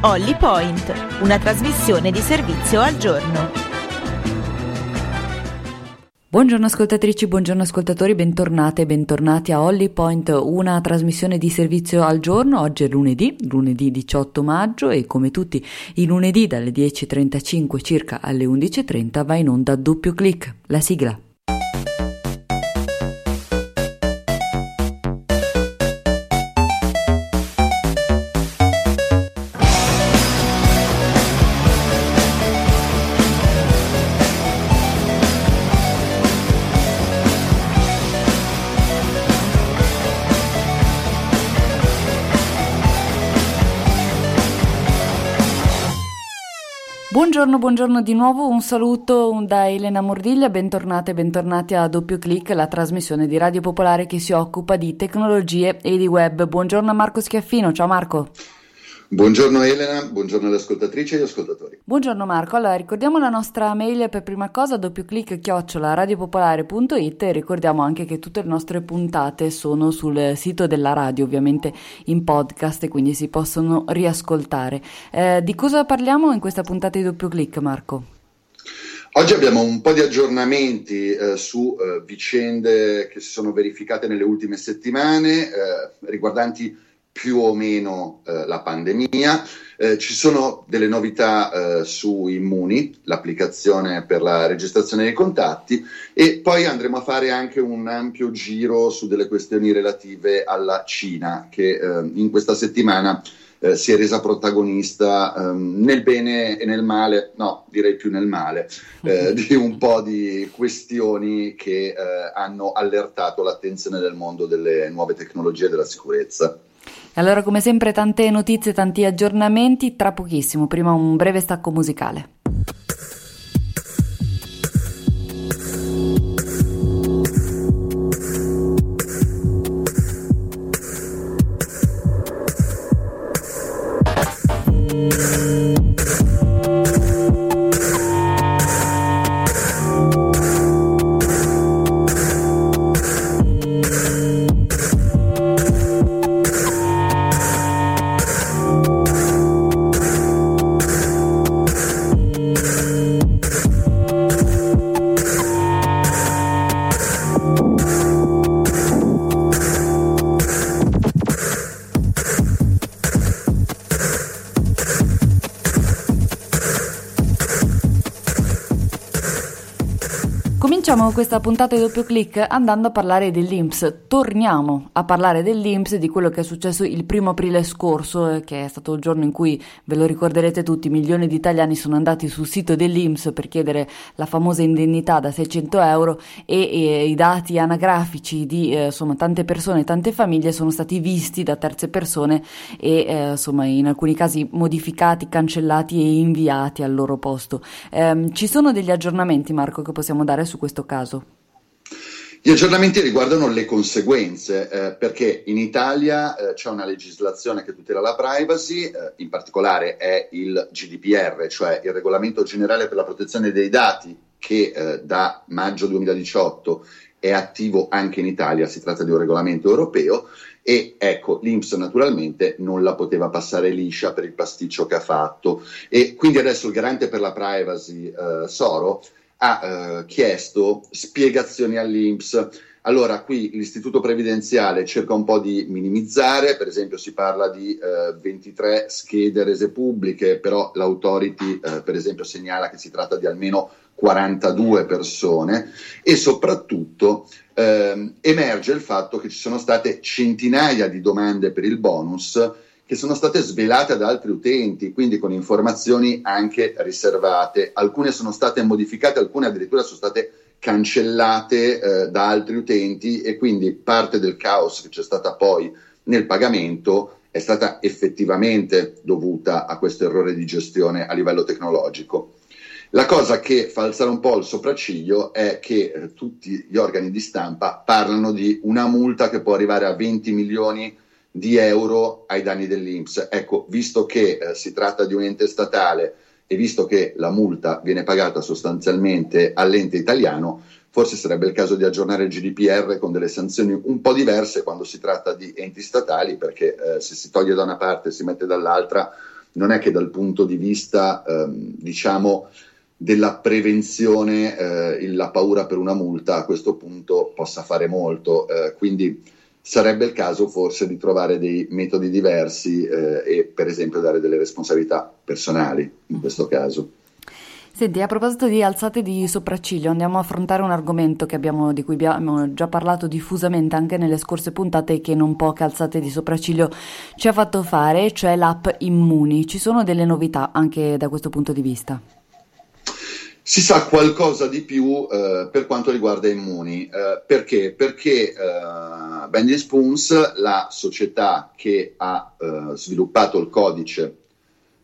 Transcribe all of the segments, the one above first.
Holly Point, una trasmissione di servizio al giorno. Buongiorno ascoltatrici, buongiorno ascoltatori, bentornate e bentornati a Holly Point, una trasmissione di servizio al giorno. Oggi è lunedì, lunedì 18 maggio e come tutti i lunedì dalle 10.35 circa alle 11.30 va in onda doppio clic, la sigla. Buongiorno, buongiorno di nuovo, un saluto da Elena Mordiglia, bentornate e bentornati a Doppio Clic, la trasmissione di Radio Popolare che si occupa di tecnologie e di web. Buongiorno a Marco Schiaffino, ciao Marco. Buongiorno Elena, buongiorno alle ascoltatrici e agli ascoltatori. Buongiorno Marco, allora ricordiamo la nostra mail per prima cosa, doppioclic chiocciola radiopopolare.it e ricordiamo anche che tutte le nostre puntate sono sul sito della radio, ovviamente in podcast e quindi si possono riascoltare. Eh, di cosa parliamo in questa puntata di doppio clic Marco? Oggi abbiamo un po' di aggiornamenti eh, su eh, vicende che si sono verificate nelle ultime settimane eh, riguardanti più o meno eh, la pandemia. Eh, ci sono delle novità eh, su Immuni, l'applicazione per la registrazione dei contatti, e poi andremo a fare anche un ampio giro su delle questioni relative alla Cina, che eh, in questa settimana eh, si è resa protagonista ehm, nel bene e nel male, no, direi più nel male, eh, di un po' di questioni che hanno allertato l'attenzione del mondo delle nuove tecnologie e della sicurezza. Allora, come sempre, tante notizie, tanti aggiornamenti. Tra pochissimo, prima un breve stacco musicale. Questa puntata di doppio clic andando a parlare dell'Inps. Torniamo a parlare dell'Inps, di quello che è successo il primo aprile scorso, eh, che è stato il giorno in cui, ve lo ricorderete tutti, milioni di italiani sono andati sul sito dell'Inps per chiedere la famosa indennità da 600 euro e, e i dati anagrafici di eh, insomma, tante persone, tante famiglie sono stati visti da terze persone e eh, insomma, in alcuni casi modificati, cancellati e inviati al loro posto. Eh, ci sono degli aggiornamenti, Marco, che possiamo dare su questo caso? Gli aggiornamenti riguardano le conseguenze, eh, perché in Italia eh, c'è una legislazione che tutela la privacy, eh, in particolare è il GDPR, cioè il Regolamento Generale per la Protezione dei Dati, che eh, da maggio 2018 è attivo anche in Italia, si tratta di un regolamento europeo, e ecco, l'Inps naturalmente non la poteva passare liscia per il pasticcio che ha fatto. E quindi adesso il garante per la privacy, eh, Soro, ha eh, chiesto spiegazioni all'Inps. Allora, qui l'istituto previdenziale cerca un po' di minimizzare, per esempio si parla di eh, 23 schede rese pubbliche, però l'autority eh, per esempio segnala che si tratta di almeno 42 persone e soprattutto ehm, emerge il fatto che ci sono state centinaia di domande per il bonus che sono state svelate da altri utenti, quindi con informazioni anche riservate. Alcune sono state modificate, alcune addirittura sono state cancellate eh, da altri utenti e quindi parte del caos che c'è stata poi nel pagamento è stata effettivamente dovuta a questo errore di gestione a livello tecnologico. La cosa che fa alzare un po' il sopracciglio è che eh, tutti gli organi di stampa parlano di una multa che può arrivare a 20 milioni di euro ai danni dell'Inps. Ecco, visto che eh, si tratta di un ente statale e visto che la multa viene pagata sostanzialmente all'ente italiano, forse sarebbe il caso di aggiornare il GDPR con delle sanzioni un po' diverse quando si tratta di enti statali, perché eh, se si toglie da una parte e si mette dall'altra non è che dal punto di vista, ehm, diciamo, della prevenzione, eh, la paura per una multa a questo punto possa fare molto. Eh, quindi sarebbe il caso forse di trovare dei metodi diversi eh, e per esempio dare delle responsabilità personali in questo caso. Senti, a proposito di alzate di sopracciglio, andiamo a affrontare un argomento abbiamo, di cui abbiamo già parlato diffusamente anche nelle scorse puntate che non poche alzate di sopracciglio ci ha fatto fare, cioè l'app Immuni. Ci sono delle novità anche da questo punto di vista? Si sa qualcosa di più eh, per quanto riguarda Immuni. Eh, perché? Perché eh, Bendy Spoons, la società che ha eh, sviluppato il codice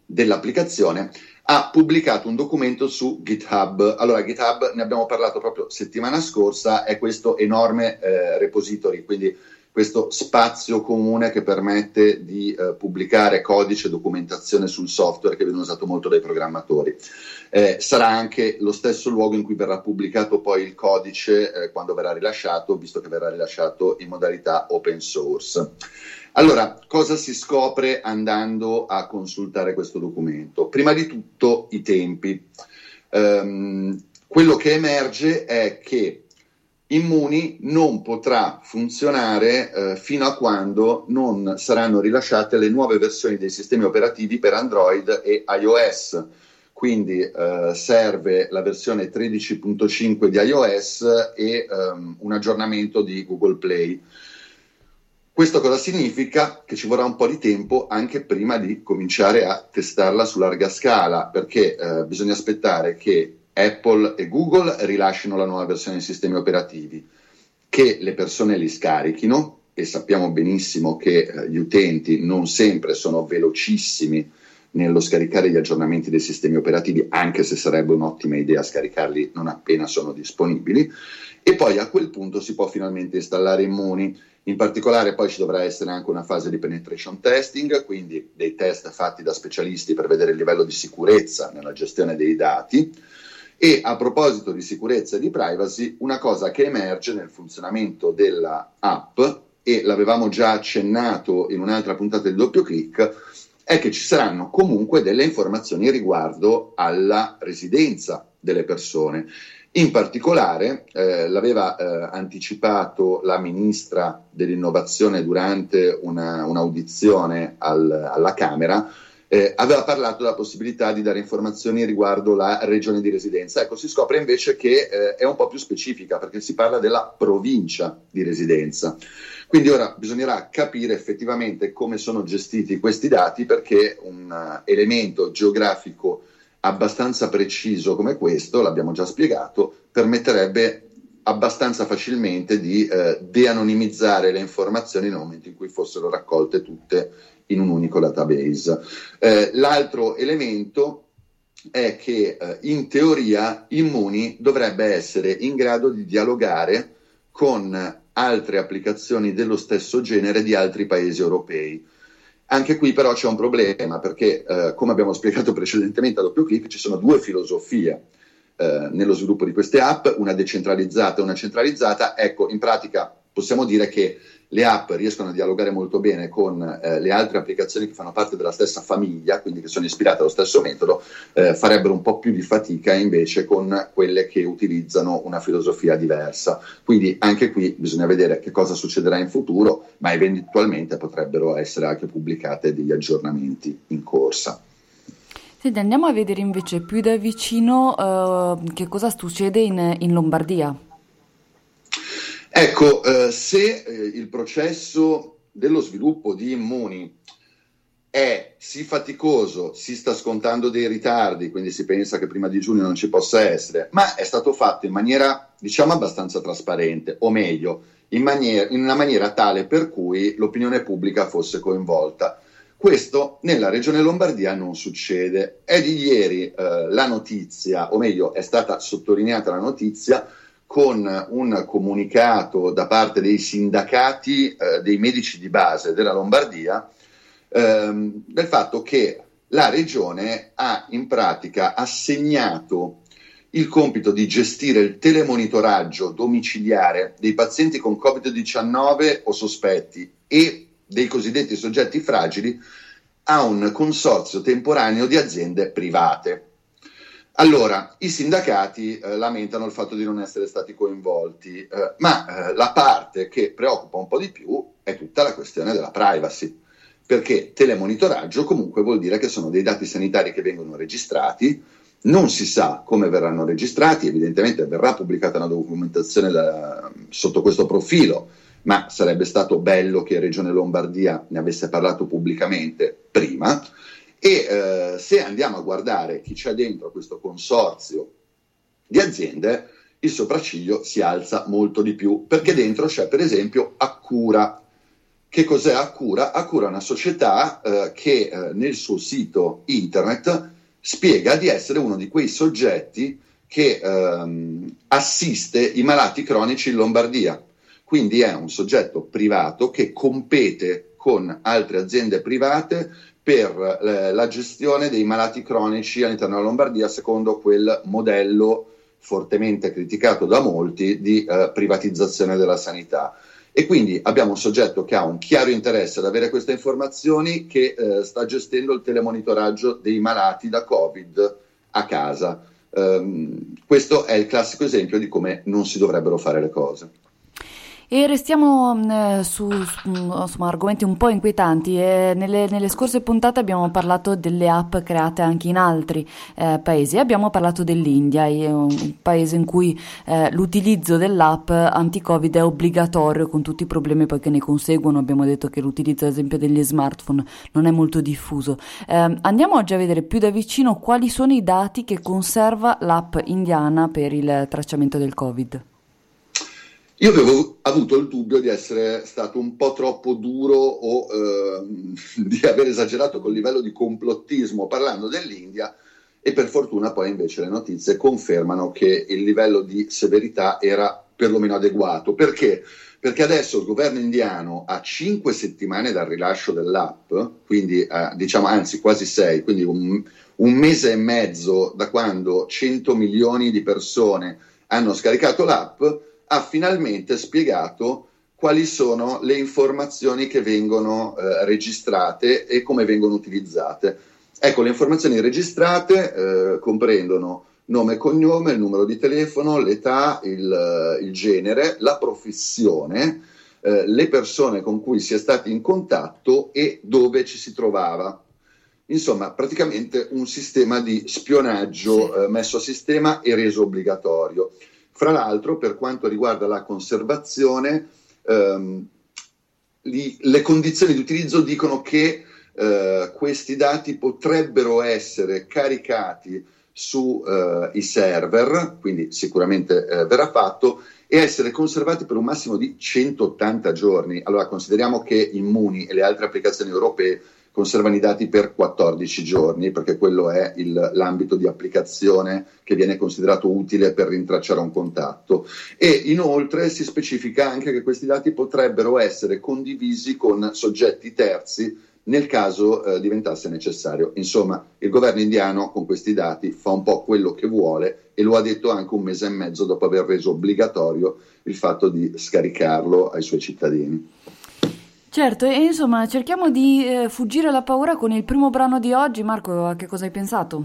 dell'applicazione, ha pubblicato un documento su GitHub. Allora, GitHub ne abbiamo parlato proprio settimana scorsa, è questo enorme eh, repository, quindi questo spazio comune che permette di eh, pubblicare codice e documentazione sul software che viene usato molto dai programmatori. Eh, sarà anche lo stesso luogo in cui verrà pubblicato poi il codice eh, quando verrà rilasciato, visto che verrà rilasciato in modalità open source. Allora, cosa si scopre andando a consultare questo documento? Prima di tutto i tempi. Um, quello che emerge è che Immuni non potrà funzionare eh, fino a quando non saranno rilasciate le nuove versioni dei sistemi operativi per Android e iOS. Quindi eh, serve la versione 13.5 di iOS e um, un aggiornamento di Google Play. Questo cosa significa? Che ci vorrà un po' di tempo anche prima di cominciare a testarla su larga scala, perché eh, bisogna aspettare che Apple e Google rilasciano la nuova versione dei sistemi operativi, che le persone li scarichino e sappiamo benissimo che eh, gli utenti non sempre sono velocissimi nello scaricare gli aggiornamenti dei sistemi operativi, anche se sarebbe un'ottima idea scaricarli non appena sono disponibili, e poi a quel punto si può finalmente installare Immuni. In particolare poi ci dovrà essere anche una fase di penetration testing, quindi dei test fatti da specialisti per vedere il livello di sicurezza nella gestione dei dati e a proposito di sicurezza e di privacy, una cosa che emerge nel funzionamento della app, e l'avevamo già accennato in un'altra puntata del doppio clic, è che ci saranno comunque delle informazioni riguardo alla residenza delle persone. In particolare, eh, l'aveva eh, anticipato la ministra dell'innovazione durante una, un'audizione al, alla Camera, eh, aveva parlato della possibilità di dare informazioni riguardo la regione di residenza. Ecco, si scopre invece che eh, è un po' più specifica perché si parla della provincia di residenza. Quindi ora bisognerà capire effettivamente come sono gestiti questi dati perché un uh, elemento geografico abbastanza preciso come questo, l'abbiamo già spiegato, permetterebbe abbastanza facilmente di eh, de-anonimizzare le informazioni nel momento in cui fossero raccolte tutte in un unico database. Eh, l'altro elemento è che eh, in teoria Immuni dovrebbe essere in grado di dialogare con altre applicazioni dello stesso genere di altri paesi europei. Anche qui però c'è un problema perché, eh, come abbiamo spiegato precedentemente a doppio clic, ci sono due filosofie eh, nello sviluppo di queste app, una decentralizzata e una centralizzata. Ecco, in pratica possiamo dire che le app riescono a dialogare molto bene con eh, le altre applicazioni che fanno parte della stessa famiglia, quindi che sono ispirate allo stesso metodo, eh, farebbero un po' più di fatica invece con quelle che utilizzano una filosofia diversa. Quindi anche qui bisogna vedere che cosa succederà in futuro, ma eventualmente potrebbero essere anche pubblicate degli aggiornamenti in corsa. Senti, andiamo a vedere invece più da vicino uh, che cosa succede in, in Lombardia. Ecco, eh, se eh, il processo dello sviluppo di immuni è sì faticoso, si sta scontando dei ritardi, quindi si pensa che prima di giugno non ci possa essere, ma è stato fatto in maniera, diciamo, abbastanza trasparente, o meglio, in, maniera, in una maniera tale per cui l'opinione pubblica fosse coinvolta. Questo nella regione Lombardia non succede. È di ieri eh, la notizia, o meglio, è stata sottolineata la notizia con un comunicato da parte dei sindacati eh, dei medici di base della Lombardia ehm, del fatto che la regione ha in pratica assegnato il compito di gestire il telemonitoraggio domiciliare dei pazienti con Covid-19 o sospetti e dei cosiddetti soggetti fragili a un consorzio temporaneo di aziende private. Allora, i sindacati eh, lamentano il fatto di non essere stati coinvolti, eh, ma eh, la parte che preoccupa un po' di più è tutta la questione della privacy, perché telemonitoraggio comunque vuol dire che sono dei dati sanitari che vengono registrati, non si sa come verranno registrati, evidentemente verrà pubblicata una documentazione da, sotto questo profilo, ma sarebbe stato bello che Regione Lombardia ne avesse parlato pubblicamente prima. E eh, se andiamo a guardare chi c'è dentro questo consorzio di aziende, il sopracciglio si alza molto di più, perché dentro c'è per esempio Accura. Che cos'è Accura? Accura è una società eh, che eh, nel suo sito internet spiega di essere uno di quei soggetti che ehm, assiste i malati cronici in Lombardia. Quindi è un soggetto privato che compete con altre aziende private per eh, la gestione dei malati cronici all'interno della Lombardia secondo quel modello fortemente criticato da molti di eh, privatizzazione della sanità. E quindi abbiamo un soggetto che ha un chiaro interesse ad avere queste informazioni che eh, sta gestendo il telemonitoraggio dei malati da Covid a casa. Um, questo è il classico esempio di come non si dovrebbero fare le cose. E restiamo mm, eh, su, su insomma, argomenti un po' inquietanti. Eh, nelle, nelle, scorse puntate abbiamo parlato delle app create anche in altri eh, paesi. Abbiamo parlato dell'India, un paese in cui eh, l'utilizzo dell'app anti-Covid è obbligatorio con tutti i problemi poi che ne conseguono. Abbiamo detto che l'utilizzo, ad esempio, degli smartphone non è molto diffuso. Eh, andiamo oggi a vedere più da vicino quali sono i dati che conserva l'app indiana per il tracciamento del Covid. Io avevo avuto il dubbio di essere stato un po' troppo duro o eh, di aver esagerato col livello di complottismo parlando dell'India e per fortuna poi invece le notizie confermano che il livello di severità era perlomeno adeguato. Perché? Perché adesso il governo indiano ha cinque settimane dal rilascio dell'app, quindi eh, diciamo anzi quasi sei, quindi un, un mese e mezzo da quando 100 milioni di persone hanno scaricato l'app ha finalmente spiegato quali sono le informazioni che vengono eh, registrate e come vengono utilizzate. Ecco, le informazioni registrate eh, comprendono nome e cognome, il numero di telefono, l'età, il, il genere, la professione, eh, le persone con cui si è stati in contatto e dove ci si trovava. Insomma, praticamente un sistema di spionaggio sì. Eh, messo a sistema e reso obbligatorio. Fra l'altro, per quanto riguarda la conservazione, ehm, li, le condizioni di utilizzo dicono che eh, questi dati potrebbero essere caricati sui eh, server, quindi sicuramente eh, verrà fatto, e essere conservati per un massimo di 180 giorni. Allora consideriamo che Immuni e le altre applicazioni europee conservano i dati per 14 giorni, perché quello è il, l'ambito di applicazione che viene considerato utile per rintracciare un contatto. E inoltre si specifica anche che questi dati potrebbero essere condivisi con soggetti terzi nel caso eh, diventasse necessario. Insomma, il governo indiano con questi dati fa un po' quello che vuole e lo ha detto anche un mese e mezzo dopo aver reso obbligatorio il fatto di scaricarlo ai suoi cittadini. Certo, e insomma, cerchiamo di eh, fuggire alla paura con il primo brano di oggi. Marco, a che cosa hai pensato?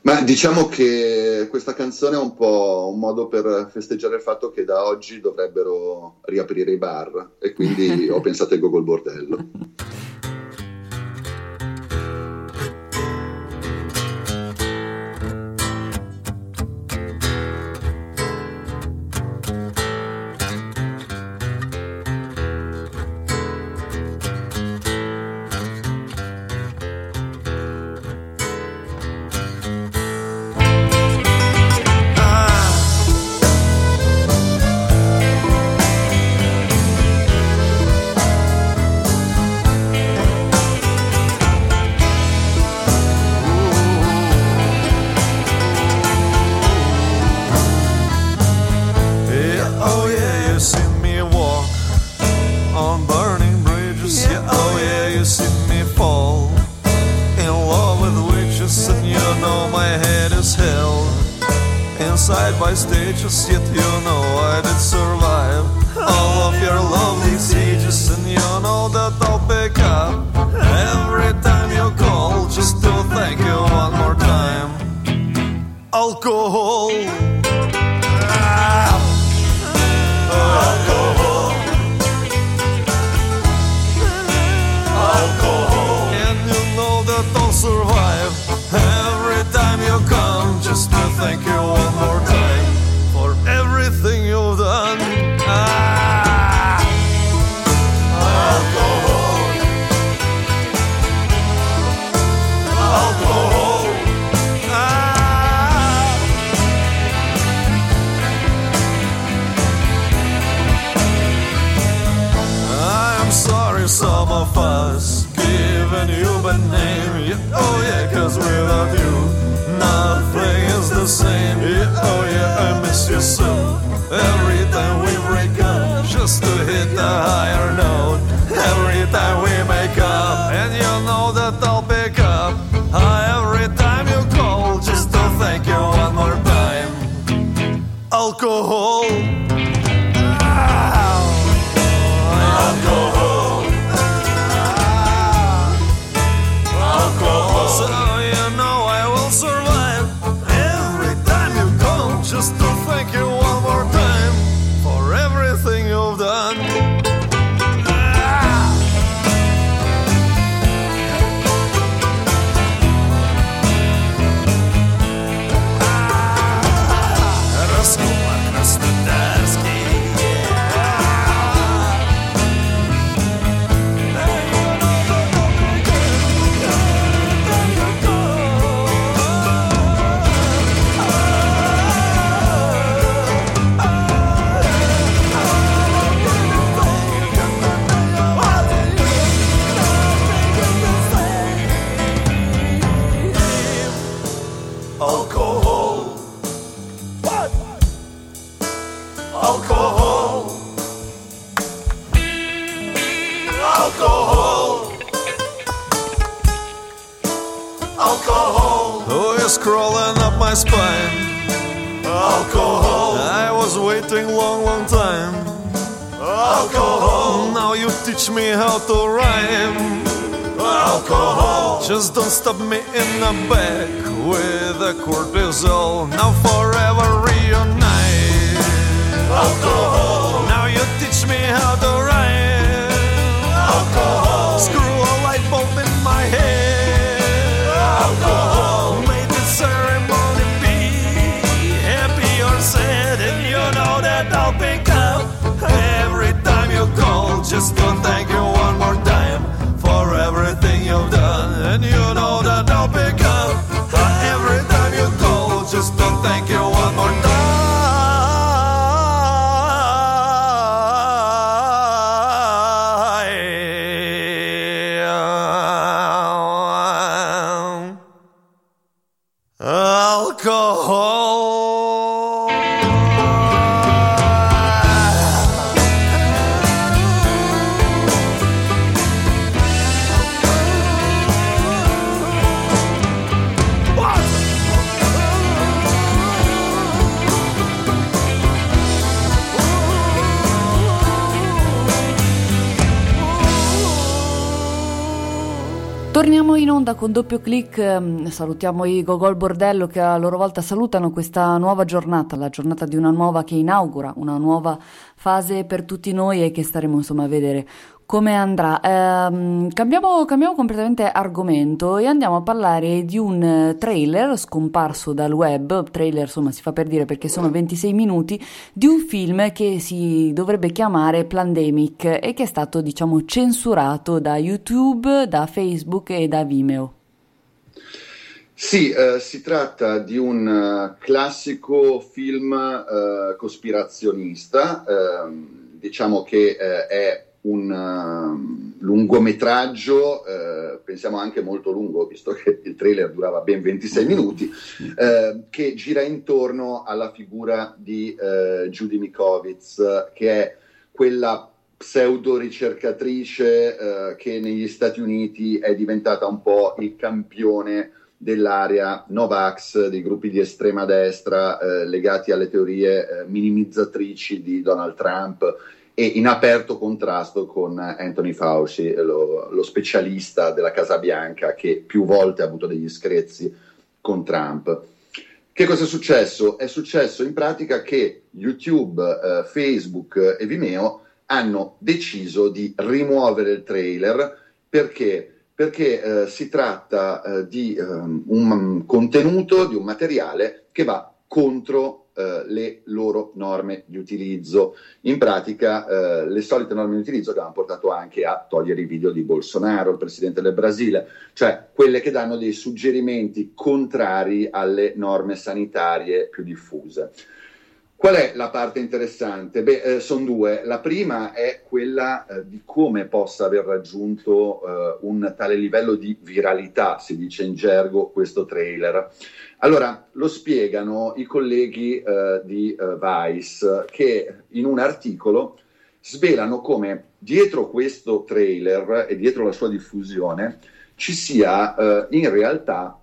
Ma diciamo che questa canzone è un po' un modo per festeggiare il fatto che da oggi dovrebbero riaprire i bar e quindi ho pensato al Google Bordello. con doppio clic, ehm, salutiamo i Gogol Bordello che a loro volta salutano questa nuova giornata, la giornata di una nuova che inaugura una nuova fase per tutti noi e che staremo insomma a vedere come andrà. Ehm, cambiamo, cambiamo completamente argomento e andiamo a parlare di un eh, trailer scomparso dal web, trailer insomma si fa per dire perché sono 26 minuti, di un film che si dovrebbe chiamare Plandemic e che è stato diciamo censurato da YouTube, da Facebook e da Vimeo. Sì, eh, si tratta di un eh, classico film eh, cospirazionista, ehm, diciamo che eh, è un ehm, lungometraggio, eh, pensiamo anche molto lungo, visto che il trailer durava ben 26 minuti, eh, che gira intorno alla figura di eh, Judy Mikovits, che è quella pseudo ricercatrice eh, che negli Stati Uniti è diventata un po' il campione dell'area Novax, dei gruppi di estrema destra eh, legati alle teorie eh, minimizzatrici di Donald Trump e in aperto contrasto con Anthony Fauci, lo, lo specialista della Casa Bianca che più volte ha avuto degli screzi con Trump. Che cosa è successo? È successo in pratica che YouTube, eh, Facebook e Vimeo hanno deciso di rimuovere il trailer perché perché eh, si tratta eh, di um, un contenuto, di un materiale che va contro eh, le loro norme di utilizzo. In pratica eh, le solite norme di utilizzo che hanno portato anche a togliere i video di Bolsonaro, il presidente del Brasile, cioè quelle che danno dei suggerimenti contrari alle norme sanitarie più diffuse. Qual è la parte interessante? Beh, eh, sono due. La prima è quella eh, di come possa aver raggiunto eh, un tale livello di viralità, si dice in gergo, questo trailer. Allora, lo spiegano i colleghi eh, di eh, Vice che in un articolo svelano come dietro questo trailer e dietro la sua diffusione ci sia eh, in realtà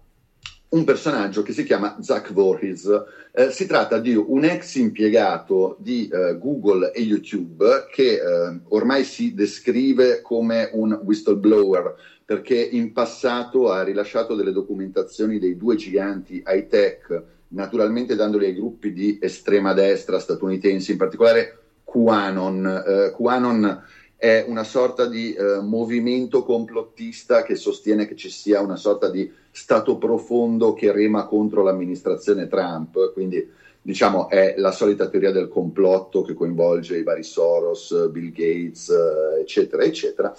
un personaggio che si chiama Zach Voorhees. Eh, si tratta di un ex impiegato di eh, Google e YouTube che eh, ormai si descrive come un whistleblower perché in passato ha rilasciato delle documentazioni dei due giganti high tech, naturalmente dandoli ai gruppi di estrema destra statunitensi, in particolare QAnon. Eh, QAnon è una sorta di eh, movimento complottista che sostiene che ci sia una sorta di stato profondo che rema contro l'amministrazione Trump, quindi diciamo è la solita teoria del complotto che coinvolge i vari Soros, Bill Gates, eh, eccetera, eccetera.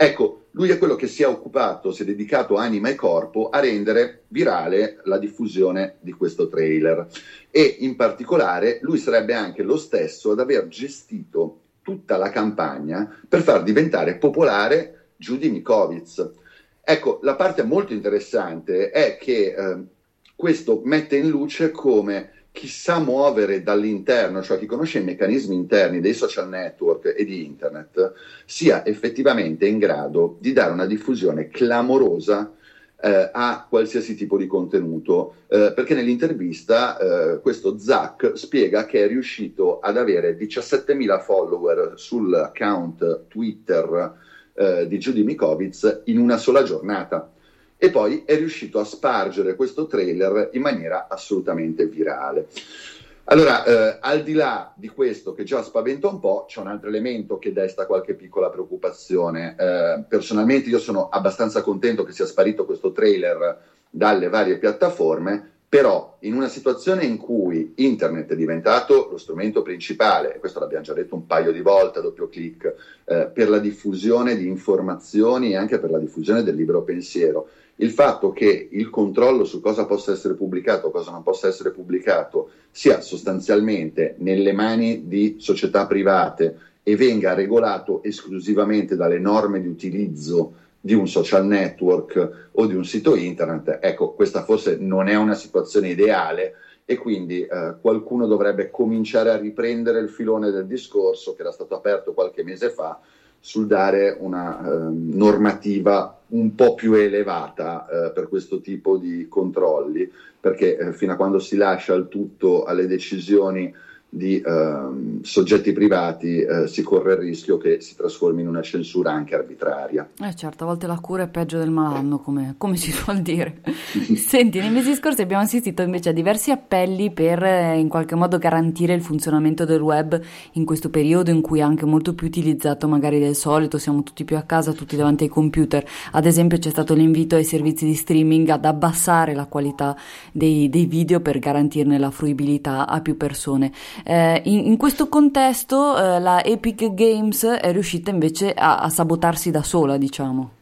Ecco, lui è quello che si è occupato, si è dedicato anima e corpo a rendere virale la diffusione di questo trailer e in particolare lui sarebbe anche lo stesso ad aver gestito tutta la campagna per far diventare popolare Judy Mikovits. Ecco, la parte molto interessante è che eh, questo mette in luce come chi sa muovere dall'interno, cioè chi conosce i meccanismi interni dei social network e di internet, sia effettivamente in grado di dare una diffusione clamorosa eh, a qualsiasi tipo di contenuto, eh, perché nell'intervista eh, questo Zach spiega che è riuscito ad avere 17.000 follower sull'account Twitter eh, di Judy Mikovits in una sola giornata e poi è riuscito a spargere questo trailer in maniera assolutamente virale. Allora, eh, al di là di questo che già spaventa un po', c'è un altro elemento che desta qualche piccola preoccupazione. Eh, personalmente io sono abbastanza contento che sia sparito questo trailer dalle varie piattaforme, però in una situazione in cui internet è diventato lo strumento principale, questo l'abbiamo già detto un paio di volte a doppio clic, eh, per la diffusione di informazioni e anche per la diffusione del libero pensiero, il fatto che il controllo su cosa possa essere pubblicato o cosa non possa essere pubblicato sia sostanzialmente nelle mani di società private e venga regolato esclusivamente dalle norme di utilizzo di un social network o di un sito internet, ecco, questa forse non è una situazione ideale e quindi eh, qualcuno dovrebbe cominciare a riprendere il filone del discorso che era stato aperto qualche mese fa sul dare una eh, normativa un po' più elevata eh, per questo tipo di controlli, perché eh, fino a quando si lascia il tutto alle decisioni di uh, soggetti privati uh, si corre il rischio che si trasformi in una censura anche arbitraria. Eh certo, a volte la cura è peggio del malanno, come, come si suol dire. Senti, nei mesi scorsi abbiamo assistito invece a diversi appelli per eh, in qualche modo garantire il funzionamento del web in questo periodo in cui è anche molto più utilizzato magari del solito, siamo tutti più a casa, tutti davanti ai computer. Ad esempio c'è stato l'invito ai servizi di streaming ad abbassare la qualità dei, dei video per garantirne la fruibilità a più persone. Eh, in, in, questo contesto eh, la Epic Games è riuscita invece a, a sabotarsi da sola, diciamo.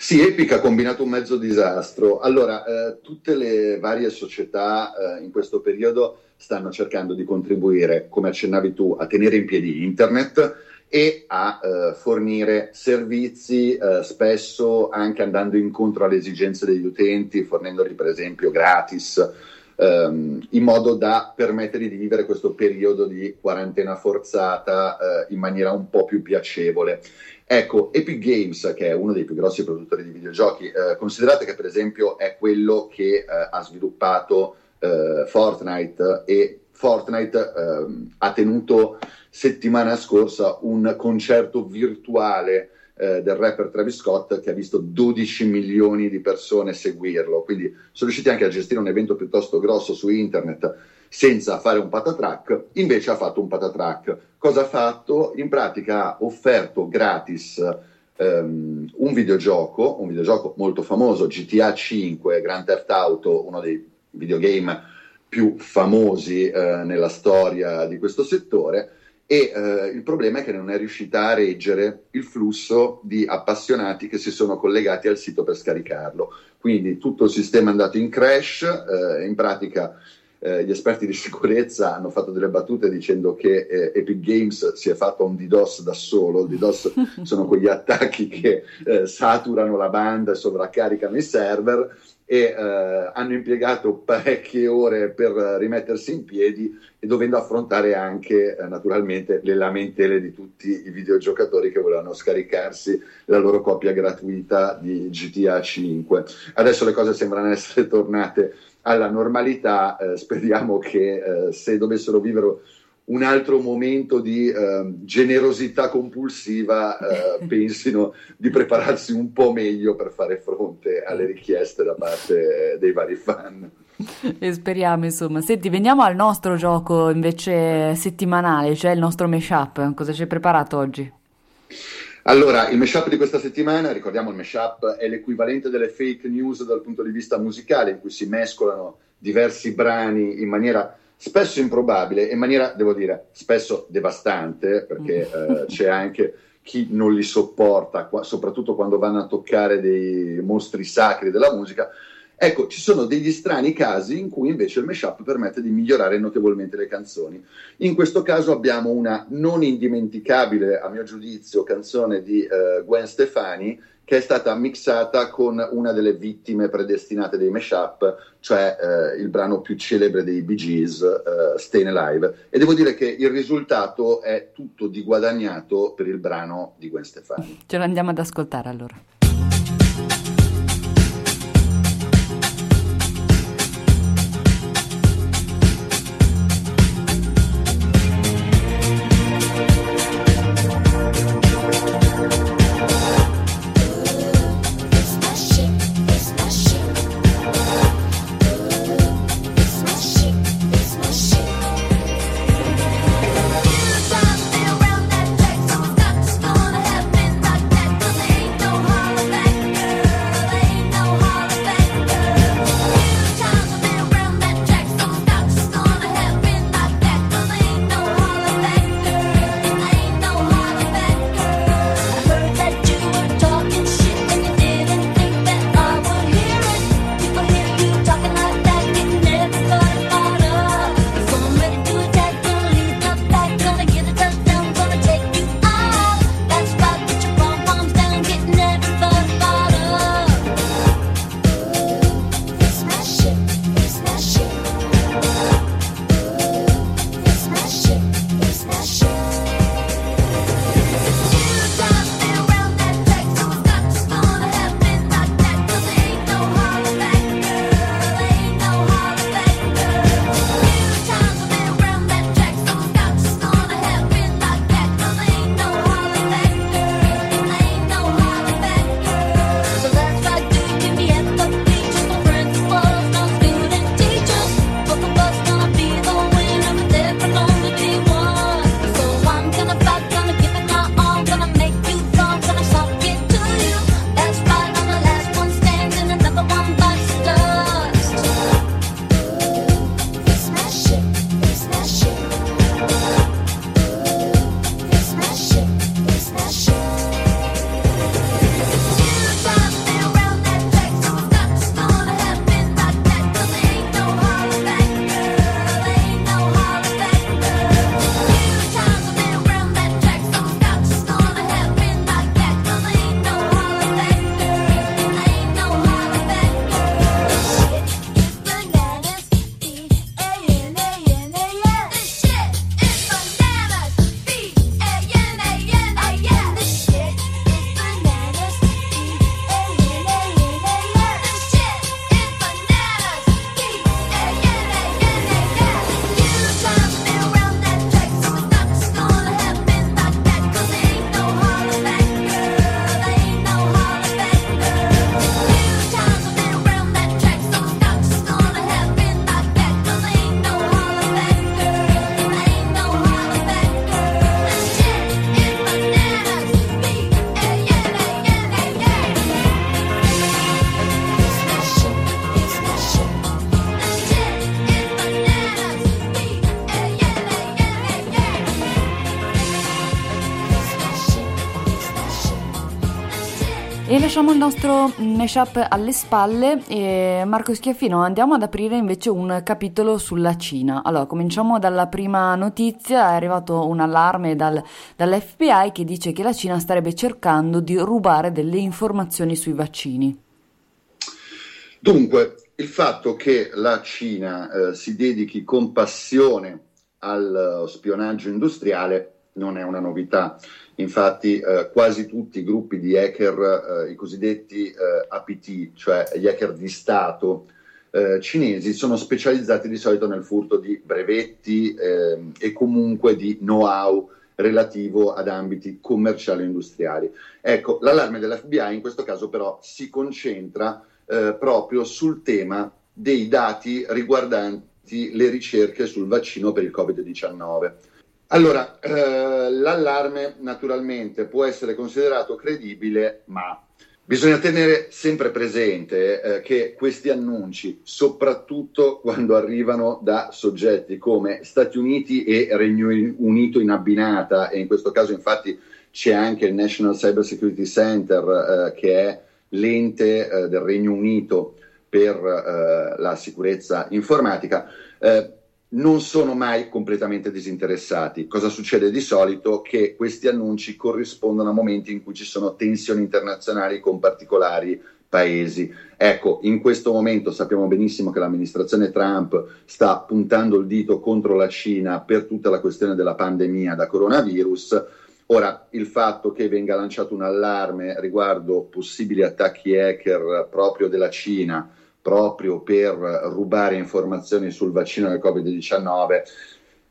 Sì, Epic ha combinato un mezzo disastro. Allora, eh, tutte le varie società eh, in questo periodo stanno cercando di contribuire, come accennavi tu, a tenere in piedi internet e a eh, fornire servizi, eh, spesso anche andando incontro alle esigenze degli utenti, fornendoli per esempio gratis ehm, in modo da permettere di vivere questo periodo di quarantena forzata eh, in maniera un po' più piacevole. Ecco, Epic Games, che è uno dei più grossi produttori di videogiochi, eh, considerate che per esempio è quello che eh, ha sviluppato eh, Fortnite e Fortnite ehm, ha tenuto settimana scorsa un concerto virtuale eh, del rapper Travis Scott che ha visto 12 milioni di persone seguirlo, quindi sono riusciti anche a gestire un evento piuttosto grosso su internet senza fare un patatrack, invece ha fatto un patatrack. Cosa ha fatto? In pratica ha offerto gratis um, un videogioco, un videogioco molto famoso, GTA 5, Grand Theft Auto, uno dei videogame più famosi eh, nella storia di questo settore, e eh, il problema è che non è riuscita a reggere il flusso di appassionati che si sono collegati al sito per scaricarlo. Quindi tutto il sistema è andato in crash, eh, in pratica eh, gli esperti di sicurezza hanno fatto delle battute dicendo che eh, Epic Games si è fatto un DDoS da solo. Il DDoS sono quegli attacchi che eh, saturano la banda e sovraccaricano i server e eh, hanno impiegato parecchie ore per rimettersi in piedi e dovendo affrontare anche eh, naturalmente le lamentele di tutti i videogiocatori che volevano scaricarsi la loro copia gratuita di GTA 5. Adesso le cose sembrano essere tornate alla normalità, eh, speriamo che eh, se dovessero vivere un altro momento di eh, generosità compulsiva eh, pensino di prepararsi un po' meglio per fare fronte alle richieste da parte dei vari fan. E speriamo, insomma. Senti, veniamo al nostro gioco invece settimanale, cioè il nostro mashup. Cosa ci hai preparato oggi? Allora, il mashup di questa settimana, ricordiamo il mashup è l'equivalente delle fake news dal punto di vista musicale, in cui si mescolano diversi brani in maniera spesso improbabile, in maniera, devo dire, spesso devastante, perché mm. eh, c'è anche chi non li sopporta, soprattutto quando vanno a toccare dei mostri sacri della musica. Ecco, ci sono degli strani casi in cui invece il mashup permette di migliorare notevolmente le canzoni. In questo caso abbiamo una non indimenticabile, a mio giudizio, canzone di uh, Gwen Stefani che è stata mixata con una delle vittime predestinate dei mashup, cioè eh, il brano più celebre dei Bee Gees, eh, Stayin' Alive. E devo dire che il risultato è tutto di guadagnato per il brano di Gwen Stefani. Ce lo andiamo ad ascoltare allora. E lasciamo il nostro mashup alle spalle e Marco Schiaffino andiamo ad aprire invece un capitolo sulla Cina. Allora, cominciamo dalla prima notizia, è arrivato un allarme dal, dall'FBI che dice che la Cina starebbe cercando di rubare delle informazioni sui vaccini. Dunque, il fatto che la Cina eh, si dedichi con passione allo spionaggio industriale non è una novità. Infatti eh, quasi tutti i gruppi di hacker, eh, i cosiddetti eh, APT, cioè gli hacker di Stato eh, cinesi, sono specializzati di solito nel furto di brevetti ehm, e comunque di know-how relativo ad ambiti commerciali e industriali. Ecco, l'allarme dell'FBI in questo caso però si concentra eh, proprio sul tema dei dati riguardanti le ricerche sul vaccino per il Covid-19. Allora, eh, l'allarme naturalmente può essere considerato credibile, ma bisogna tenere sempre presente eh, che questi annunci, soprattutto quando arrivano da soggetti come Stati Uniti e Regno Unito in abbinata, e in questo caso infatti c'è anche il National Cyber Security Center, eh, che è l'ente eh, del Regno Unito per eh, la sicurezza informatica, eh, non sono mai completamente disinteressati. Cosa succede di solito? Che questi annunci corrispondono a momenti in cui ci sono tensioni internazionali con particolari paesi. Ecco, in questo momento sappiamo benissimo che l'amministrazione Trump sta puntando il dito contro la Cina per tutta la questione della pandemia da coronavirus. Ora, il fatto che venga lanciato un allarme riguardo possibili attacchi hacker proprio della Cina, proprio per rubare informazioni sul vaccino del Covid-19,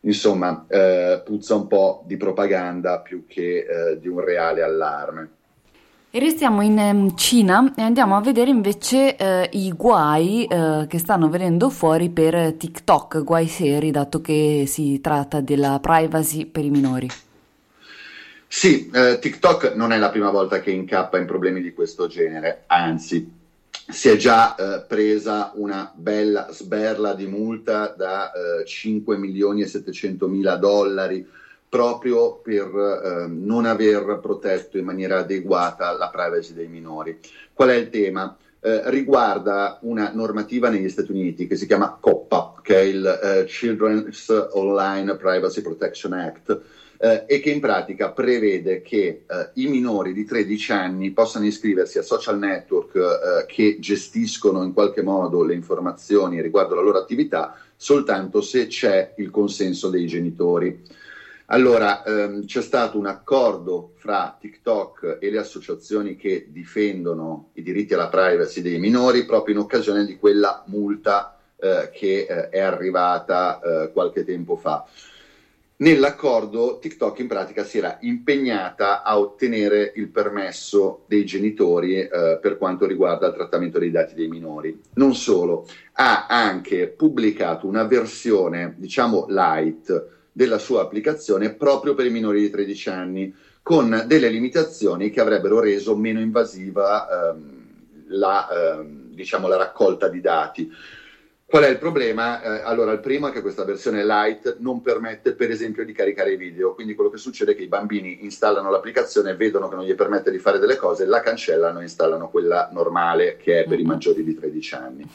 insomma, eh, puzza un po' di propaganda più che eh, di un reale allarme. E restiamo in um, Cina e andiamo a vedere invece eh, i guai eh, che stanno venendo fuori per TikTok, guai seri, dato che si tratta della privacy per i minori. Sì, eh, TikTok non è la prima volta che incappa in problemi di questo genere, anzi si è già eh, presa una bella sberla di multa da eh, 5 milioni e 700 mila dollari proprio per eh, non aver protetto in maniera adeguata la privacy dei minori. Qual è il tema? Eh, riguarda una normativa negli Stati Uniti che si chiama COPPA, che è il eh, Children's Online Privacy Protection Act, eh, e che in pratica prevede che eh, i minori di 13 anni possano iscriversi a social network eh, che gestiscono in qualche modo le informazioni riguardo la loro attività soltanto se c'è il consenso dei genitori. Allora, ehm, c'è stato un accordo fra TikTok e le associazioni che difendono i diritti alla privacy dei minori proprio in occasione di quella multa eh, che eh, è arrivata eh, qualche tempo fa. Nell'accordo TikTok in pratica si era impegnata a ottenere il permesso dei genitori eh, per quanto riguarda il trattamento dei dati dei minori. Non solo, ha anche pubblicato una versione, diciamo, light della sua applicazione proprio per i minori di 13 anni, con delle limitazioni che avrebbero reso meno invasiva ehm, la, ehm, diciamo, la raccolta di dati. Qual è il problema? Eh, allora, il primo è che questa versione light non permette, per esempio, di caricare i video. Quindi quello che succede è che i bambini installano l'applicazione, vedono che non gli permette di fare delle cose, la cancellano e installano quella normale che è per i mhm. maggiori di 13 anni.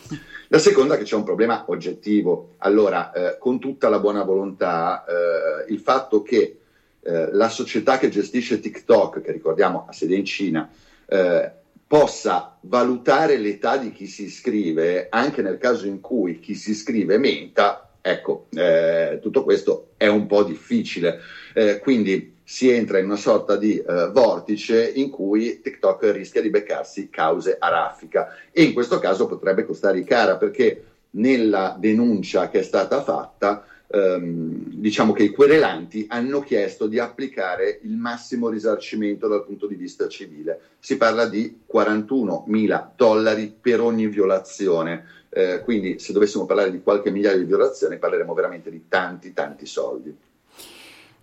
La seconda è che c'è un problema oggettivo. Allora, eh, con tutta la buona volontà, eh, il fatto che eh, la società che gestisce TikTok, che ricordiamo ha sede in Cina, eh, possa valutare l'età di chi si iscrive anche nel caso in cui chi si iscrive menta, ecco, eh, tutto questo è un po' difficile. Eh, quindi si entra in una sorta di eh, vortice in cui TikTok rischia di beccarsi cause a raffica e in questo caso potrebbe costare cara perché nella denuncia che è stata fatta ehm, diciamo che i querelanti hanno chiesto di applicare il massimo risarcimento dal punto di vista civile. Si parla di 41 mila dollari per ogni violazione. Eh, quindi se dovessimo parlare di qualche migliaio di violazioni parleremo veramente di tanti tanti soldi.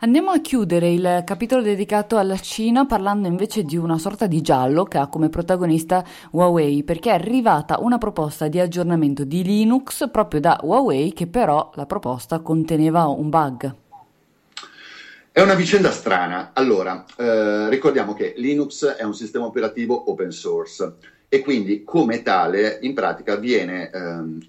Andiamo a chiudere il capitolo dedicato alla Cina parlando invece di una sorta di giallo che ha come protagonista Huawei perché è arrivata una proposta di aggiornamento di Linux proprio da Huawei che però la proposta conteneva un bug. È una vicenda strana. Allora, eh, ricordiamo che Linux è un sistema operativo open source e quindi come tale in pratica viene ehm,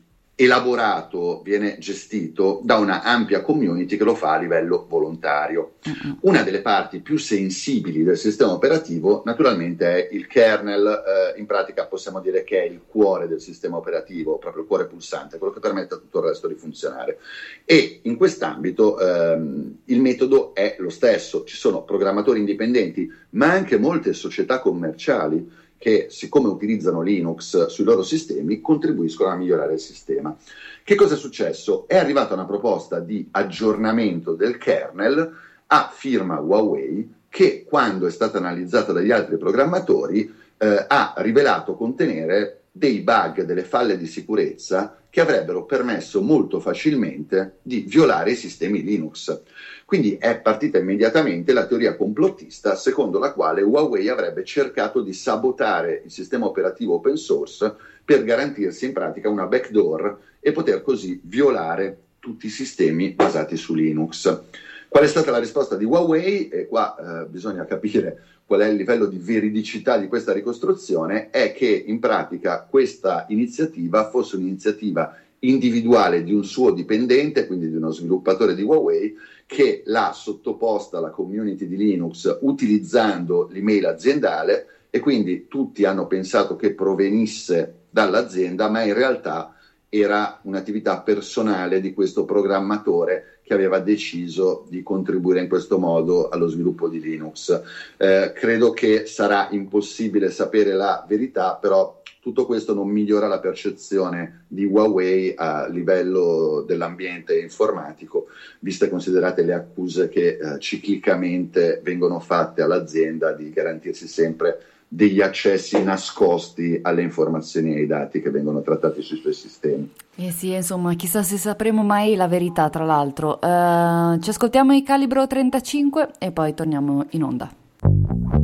elaborato, viene gestito da una ampia community che lo fa a livello volontario. Una delle parti più sensibili del sistema operativo naturalmente è il kernel, eh, in pratica possiamo dire che è il cuore del sistema operativo, proprio il cuore pulsante, quello che permette a tutto il resto di funzionare. E in quest'ambito ehm, il metodo è lo stesso, ci sono programmatori indipendenti, ma anche molte società commerciali che, siccome utilizzano Linux sui loro sistemi, contribuiscono a migliorare il sistema. Che cosa è successo? È arrivata una proposta di aggiornamento del kernel a firma Huawei che, quando è stata analizzata dagli altri programmatori, eh, ha rivelato contenere dei bug, delle falle di sicurezza che avrebbero permesso molto facilmente di violare i sistemi Linux. Quindi è partita immediatamente la teoria complottista secondo la quale Huawei avrebbe cercato di sabotare il sistema operativo open source per garantirsi in pratica una backdoor e poter così violare tutti i sistemi basati su Linux. Qual è stata la risposta di Huawei? E qua eh, bisogna capire qual è il livello di veridicità di questa ricostruzione, è che in pratica questa iniziativa fosse un'iniziativa individuale di un suo dipendente, quindi di uno sviluppatore di Huawei, che l'ha sottoposta alla community di Linux utilizzando l'email aziendale e quindi tutti hanno pensato che provenisse dall'azienda, ma in realtà era un'attività personale di questo programmatore che aveva deciso di contribuire in questo modo allo sviluppo di Linux. Eh, credo che sarà impossibile sapere la verità, però tutto questo non migliora la percezione di Huawei a livello dell'ambiente informatico, viste e considerate le accuse che eh, ciclicamente vengono fatte all'azienda di garantirsi sempre degli accessi nascosti alle informazioni e ai dati che vengono trattati sui suoi sistemi. Eh sì, insomma, chissà se sapremo mai la verità, tra l'altro. Uh, ci ascoltiamo i calibro 35 e poi torniamo in onda.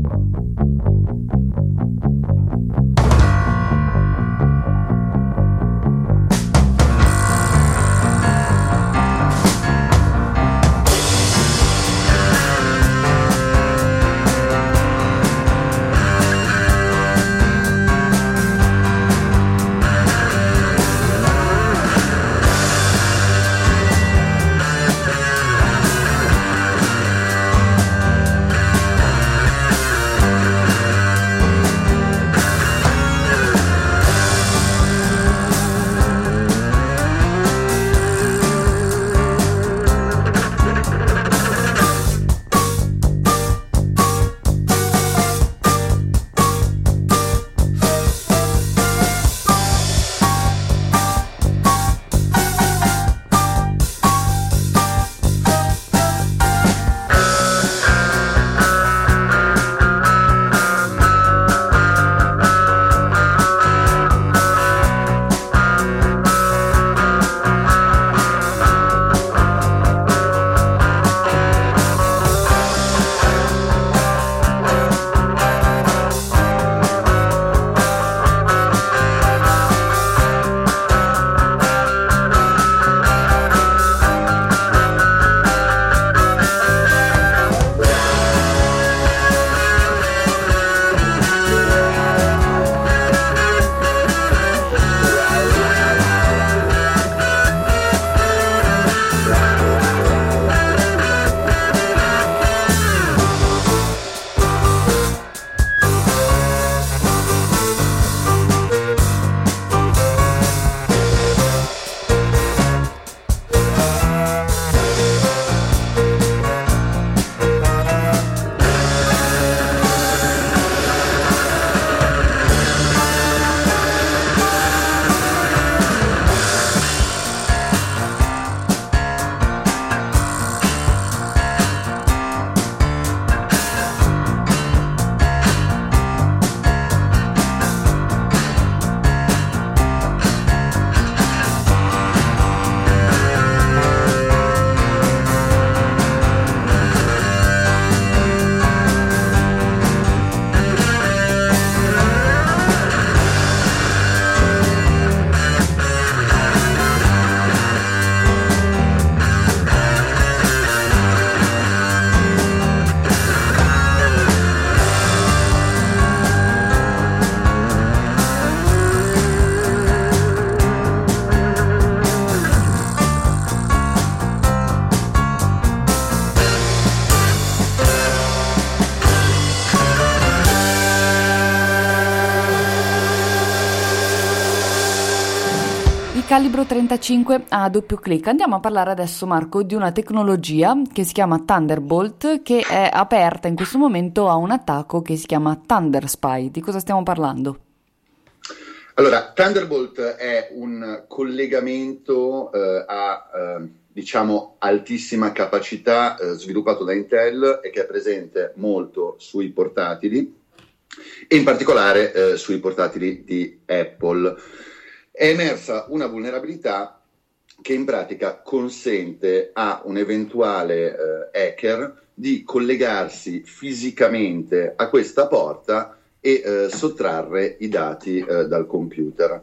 35 a doppio clic. Andiamo a parlare adesso, Marco, di una tecnologia che si chiama Thunderbolt, che è aperta in questo momento a un attacco che si chiama Thunder Spy. Di cosa stiamo parlando? Allora, Thunderbolt è un collegamento eh, a eh, diciamo altissima capacità eh, sviluppato da Intel e che è presente molto sui portatili e in particolare eh, sui portatili di Apple è emersa una vulnerabilità che in pratica consente a un eventuale eh, hacker di collegarsi fisicamente a questa porta e eh, sottrarre i dati eh, dal computer.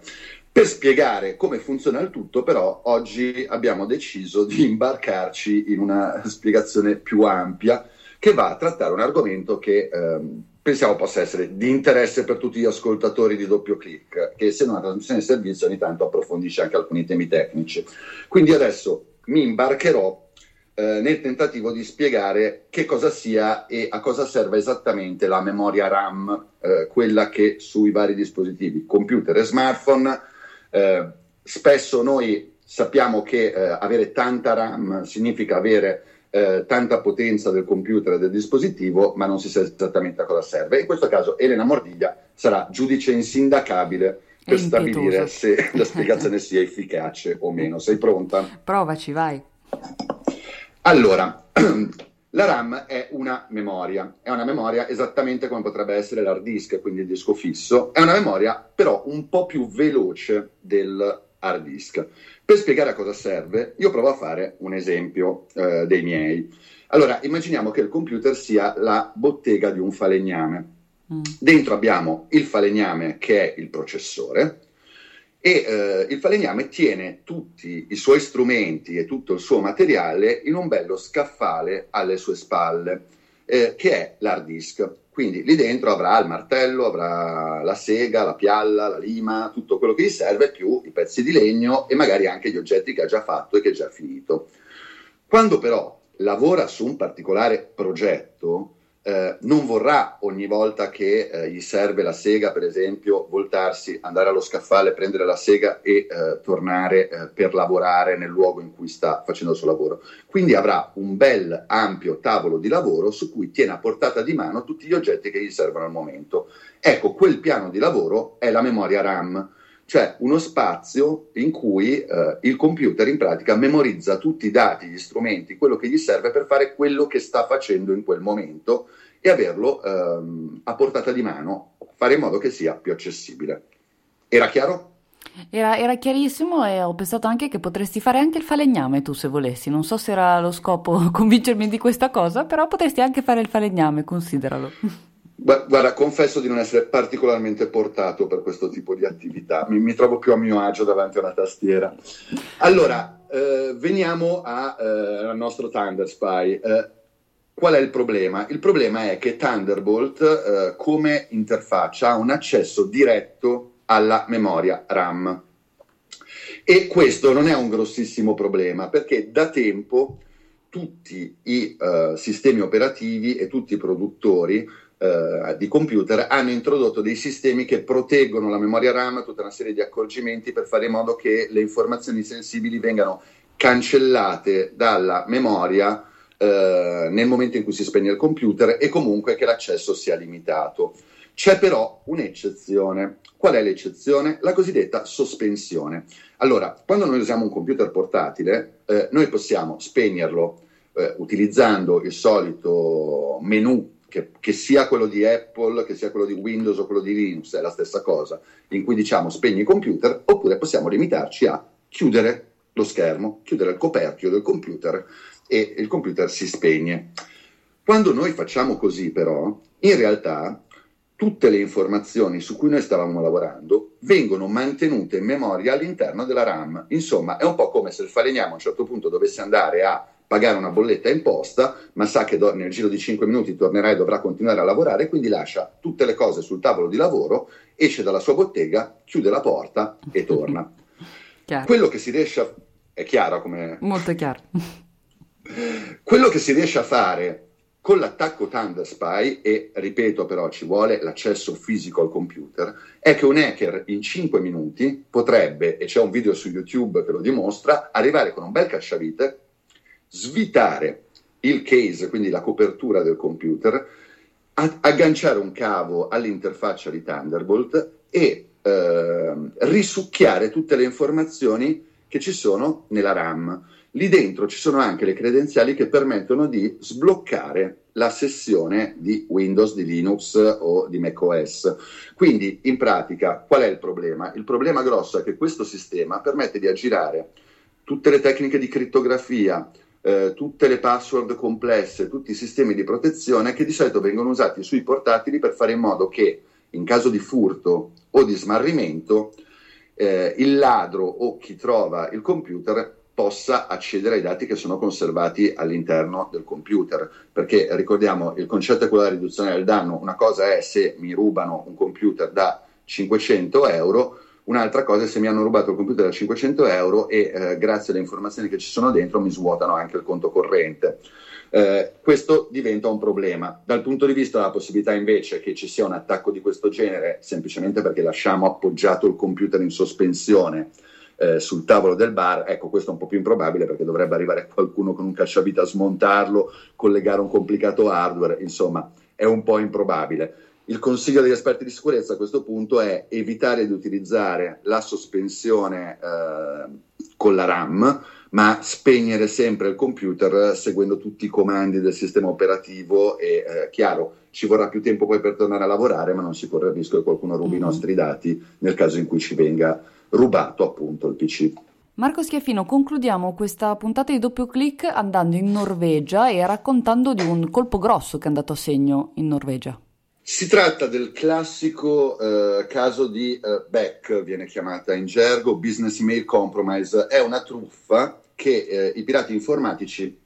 Per spiegare come funziona il tutto, però, oggi abbiamo deciso di imbarcarci in una spiegazione più ampia che va a trattare un argomento che ehm, pensiamo possa essere di interesse per tutti gli ascoltatori di doppio clic, che essendo una trasmissione di servizio ogni tanto approfondisce anche alcuni temi tecnici. Quindi adesso mi imbarcherò eh, nel tentativo di spiegare che cosa sia e a cosa serve esattamente la memoria RAM, eh, quella che sui vari dispositivi, computer e smartphone, eh, spesso noi sappiamo che eh, avere tanta RAM significa avere eh, tanta potenza del computer e del dispositivo, ma non si sa esattamente a cosa serve. In questo caso Elena Mordiglia sarà giudice insindacabile per stabilire se la spiegazione sia efficace o meno. Sei pronta? Provaci, vai. Allora, la RAM è una memoria, è una memoria esattamente come potrebbe essere l'hard disk, quindi il disco fisso, è una memoria però un po' più veloce del hard disk. Per spiegare a cosa serve, io provo a fare un esempio eh, dei miei. Allora, immaginiamo che il computer sia la bottega di un falegname. Mm. Dentro abbiamo il falegname che è il processore e eh, il falegname tiene tutti i suoi strumenti e tutto il suo materiale in un bello scaffale alle sue spalle, eh, che è l'hard disk. Quindi lì dentro avrà il martello, avrà la sega, la pialla, la lima, tutto quello che gli serve, più i pezzi di legno e magari anche gli oggetti che ha già fatto e che ha già finito. Quando però lavora su un particolare progetto, eh, non vorrà ogni volta che eh, gli serve la sega, per esempio, voltarsi, andare allo scaffale, prendere la sega e eh, tornare eh, per lavorare nel luogo in cui sta facendo il suo lavoro. Quindi avrà un bel ampio tavolo di lavoro su cui tiene a portata di mano tutti gli oggetti che gli servono al momento. Ecco, quel piano di lavoro è la memoria RAM cioè uno spazio in cui eh, il computer in pratica memorizza tutti i dati, gli strumenti, quello che gli serve per fare quello che sta facendo in quel momento e averlo ehm, a portata di mano, fare in modo che sia più accessibile. Era chiaro? Era, era, chiarissimo e ho pensato anche che potresti fare anche il falegname tu se volessi. Non so se era lo scopo convincermi di questa cosa, però potresti anche fare il falegname, consideralo. Guarda, confesso di non essere particolarmente portato per questo tipo di attività, mi, mi trovo più a mio agio davanti a una tastiera. Allora, eh, veniamo a, eh, al nostro Thunder Spy. Eh, qual è il problema? Il problema è che Thunderbolt, eh, come interfaccia, ha un accesso diretto alla memoria RAM. E questo non è un grossissimo problema perché da tempo tutti i uh, sistemi operativi e tutti i produttori eh, di computer hanno introdotto dei sistemi che proteggono la memoria RAM, tutta una serie di accorgimenti per fare in modo che le informazioni sensibili vengano cancellate dalla memoria eh, nel momento in cui si spegne il computer e comunque che l'accesso sia limitato. C'è però un'eccezione. Qual è l'eccezione? La cosiddetta sospensione. Allora, quando noi usiamo un computer portatile, eh, noi possiamo spegnerlo eh, utilizzando il solito menu che, che, sia quello di Apple, che sia quello di Windows o quello di Linux, è la stessa cosa, in cui diciamo spegni il computer, oppure possiamo limitarci a chiudere lo schermo, chiudere il coperchio del computer e il computer si spegne. Quando noi facciamo così però, in realtà tutte le informazioni su cui noi stavamo lavorando vengono mantenute in memoria all'interno della RAM. Insomma, è un po' come se il falegname a un certo punto dovesse andare a pagare una bolletta imposta, ma sa che do- nel giro di 5 minuti tornerà e dovrà continuare a lavorare, quindi lascia tutte le cose sul tavolo di lavoro, esce dalla sua bottega, chiude la porta e torna. Quello che si riesce a... è chiaro come... Molto chiaro. Quello che si riesce a fare Con l'attacco Thunder Spy, e ripeto però ci vuole l'accesso fisico al computer, è che un hacker in 5 minuti potrebbe, e c'è un video su YouTube che lo dimostra, arrivare con un bel cacciavite, svitare il case, quindi la copertura del computer, agganciare un cavo all'interfaccia di Thunderbolt e eh, risucchiare tutte le informazioni che ci sono nella RAM. Lì dentro ci sono anche le credenziali che permettono di sbloccare la sessione di Windows, di Linux o di macOS. Quindi, in pratica, qual è il problema? Il problema grosso è che questo sistema permette di aggirare tutte le tecniche di crittografia, eh, tutte le password complesse, tutti i sistemi di protezione che di solito vengono usati sui portatili per fare in modo che, in caso di furto o di smarrimento, eh, il ladro o chi trova il computer possa accedere ai dati che sono conservati all'interno del computer, perché ricordiamo il concetto è quello della riduzione del danno, una cosa è se mi rubano un computer da 500 euro, un'altra cosa è se mi hanno rubato il computer da 500 euro e eh, grazie alle informazioni che ci sono dentro mi svuotano anche il conto corrente. Eh, questo diventa un problema. Dal punto di vista della possibilità invece che ci sia un attacco di questo genere, semplicemente perché lasciamo appoggiato il computer in sospensione, eh, sul tavolo del bar, ecco questo è un po' più improbabile perché dovrebbe arrivare qualcuno con un cacciavite a smontarlo, collegare un complicato hardware, insomma è un po' improbabile. Il consiglio degli esperti di sicurezza a questo punto è evitare di utilizzare la sospensione eh, con la RAM, ma spegnere sempre il computer seguendo tutti i comandi del sistema operativo e eh, chiaro ci vorrà più tempo poi per tornare a lavorare, ma non si corre il rischio che qualcuno rubi mm-hmm. i nostri dati nel caso in cui ci venga rubato appunto il PC. Marco Schiaffino, concludiamo questa puntata di doppio clic andando in Norvegia e raccontando di un colpo grosso che è andato a segno in Norvegia. Si tratta del classico eh, caso di eh, BEC, viene chiamata in gergo, Business Email Compromise. È una truffa che eh, i pirati informatici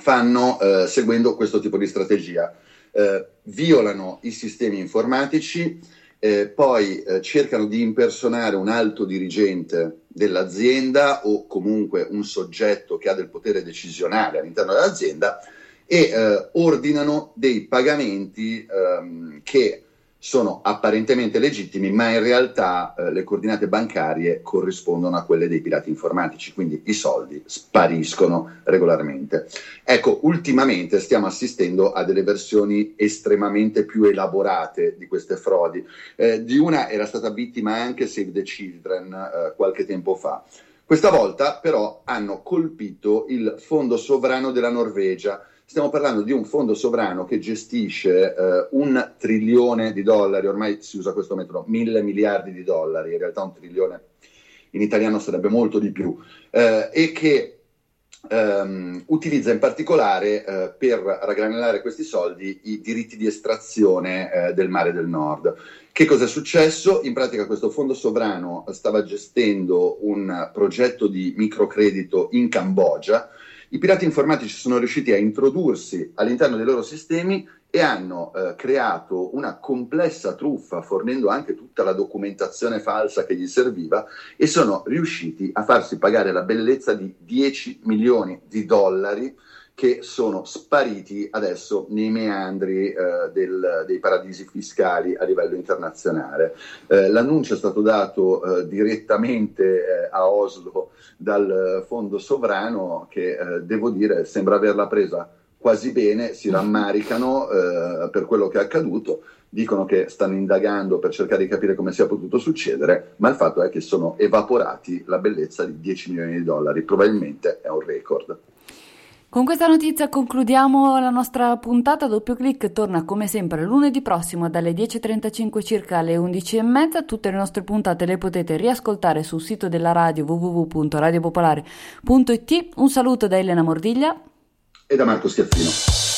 fanno eh, seguendo questo tipo di strategia. Eh, violano i sistemi informatici, eh, poi cercano di impersonare un alto dirigente dell'azienda o comunque un soggetto che ha del potere decisionale all'interno dell'azienda e eh, ordinano dei pagamenti ehm, che sono apparentemente legittimi, ma in realtà eh, le coordinate bancarie corrispondono a quelle dei pirati informatici, quindi i soldi spariscono regolarmente. Ecco, ultimamente stiamo assistendo a delle versioni estremamente più elaborate di queste frodi. Eh, di una era stata vittima anche Save the Children eh, qualche tempo fa. Questa volta però hanno colpito il fondo sovrano della Norvegia Stiamo parlando di un fondo sovrano che gestisce eh, un trilione di dollari, ormai si usa questo metodo, mille miliardi di dollari, in realtà un trilione in italiano sarebbe molto di più, eh, e che ehm, utilizza in particolare eh, per raggranellare questi soldi i diritti di estrazione eh, del mare del nord. Che cosa è successo? In pratica questo fondo sovrano stava gestendo un progetto di microcredito in Cambogia, i pirati informatici sono riusciti a introdursi all'interno dei loro sistemi e hanno eh, creato una complessa truffa fornendo anche tutta la documentazione falsa che gli serviva e sono riusciti a farsi pagare la bellezza di 10 milioni di dollari che sono spariti adesso nei meandri eh, del, dei paradisi fiscali a livello internazionale. Eh, l'annuncio è stato dato eh, direttamente eh, a Oslo dal fondo sovrano che eh, devo dire sembra averla presa quasi bene, si rammaricano eh, per quello che è accaduto, dicono che stanno indagando per cercare di capire come sia potuto succedere, ma il fatto è che sono evaporati la bellezza di 10 milioni di dollari, probabilmente è un record. Con questa notizia concludiamo la nostra puntata. Doppio clic torna come sempre lunedì prossimo dalle 10.35 circa alle 11.30. Tutte le nostre puntate le potete riascoltare sul sito della radio www.radiopopolare.it. Un saluto da Elena Mordiglia e da Marco Schiaffino.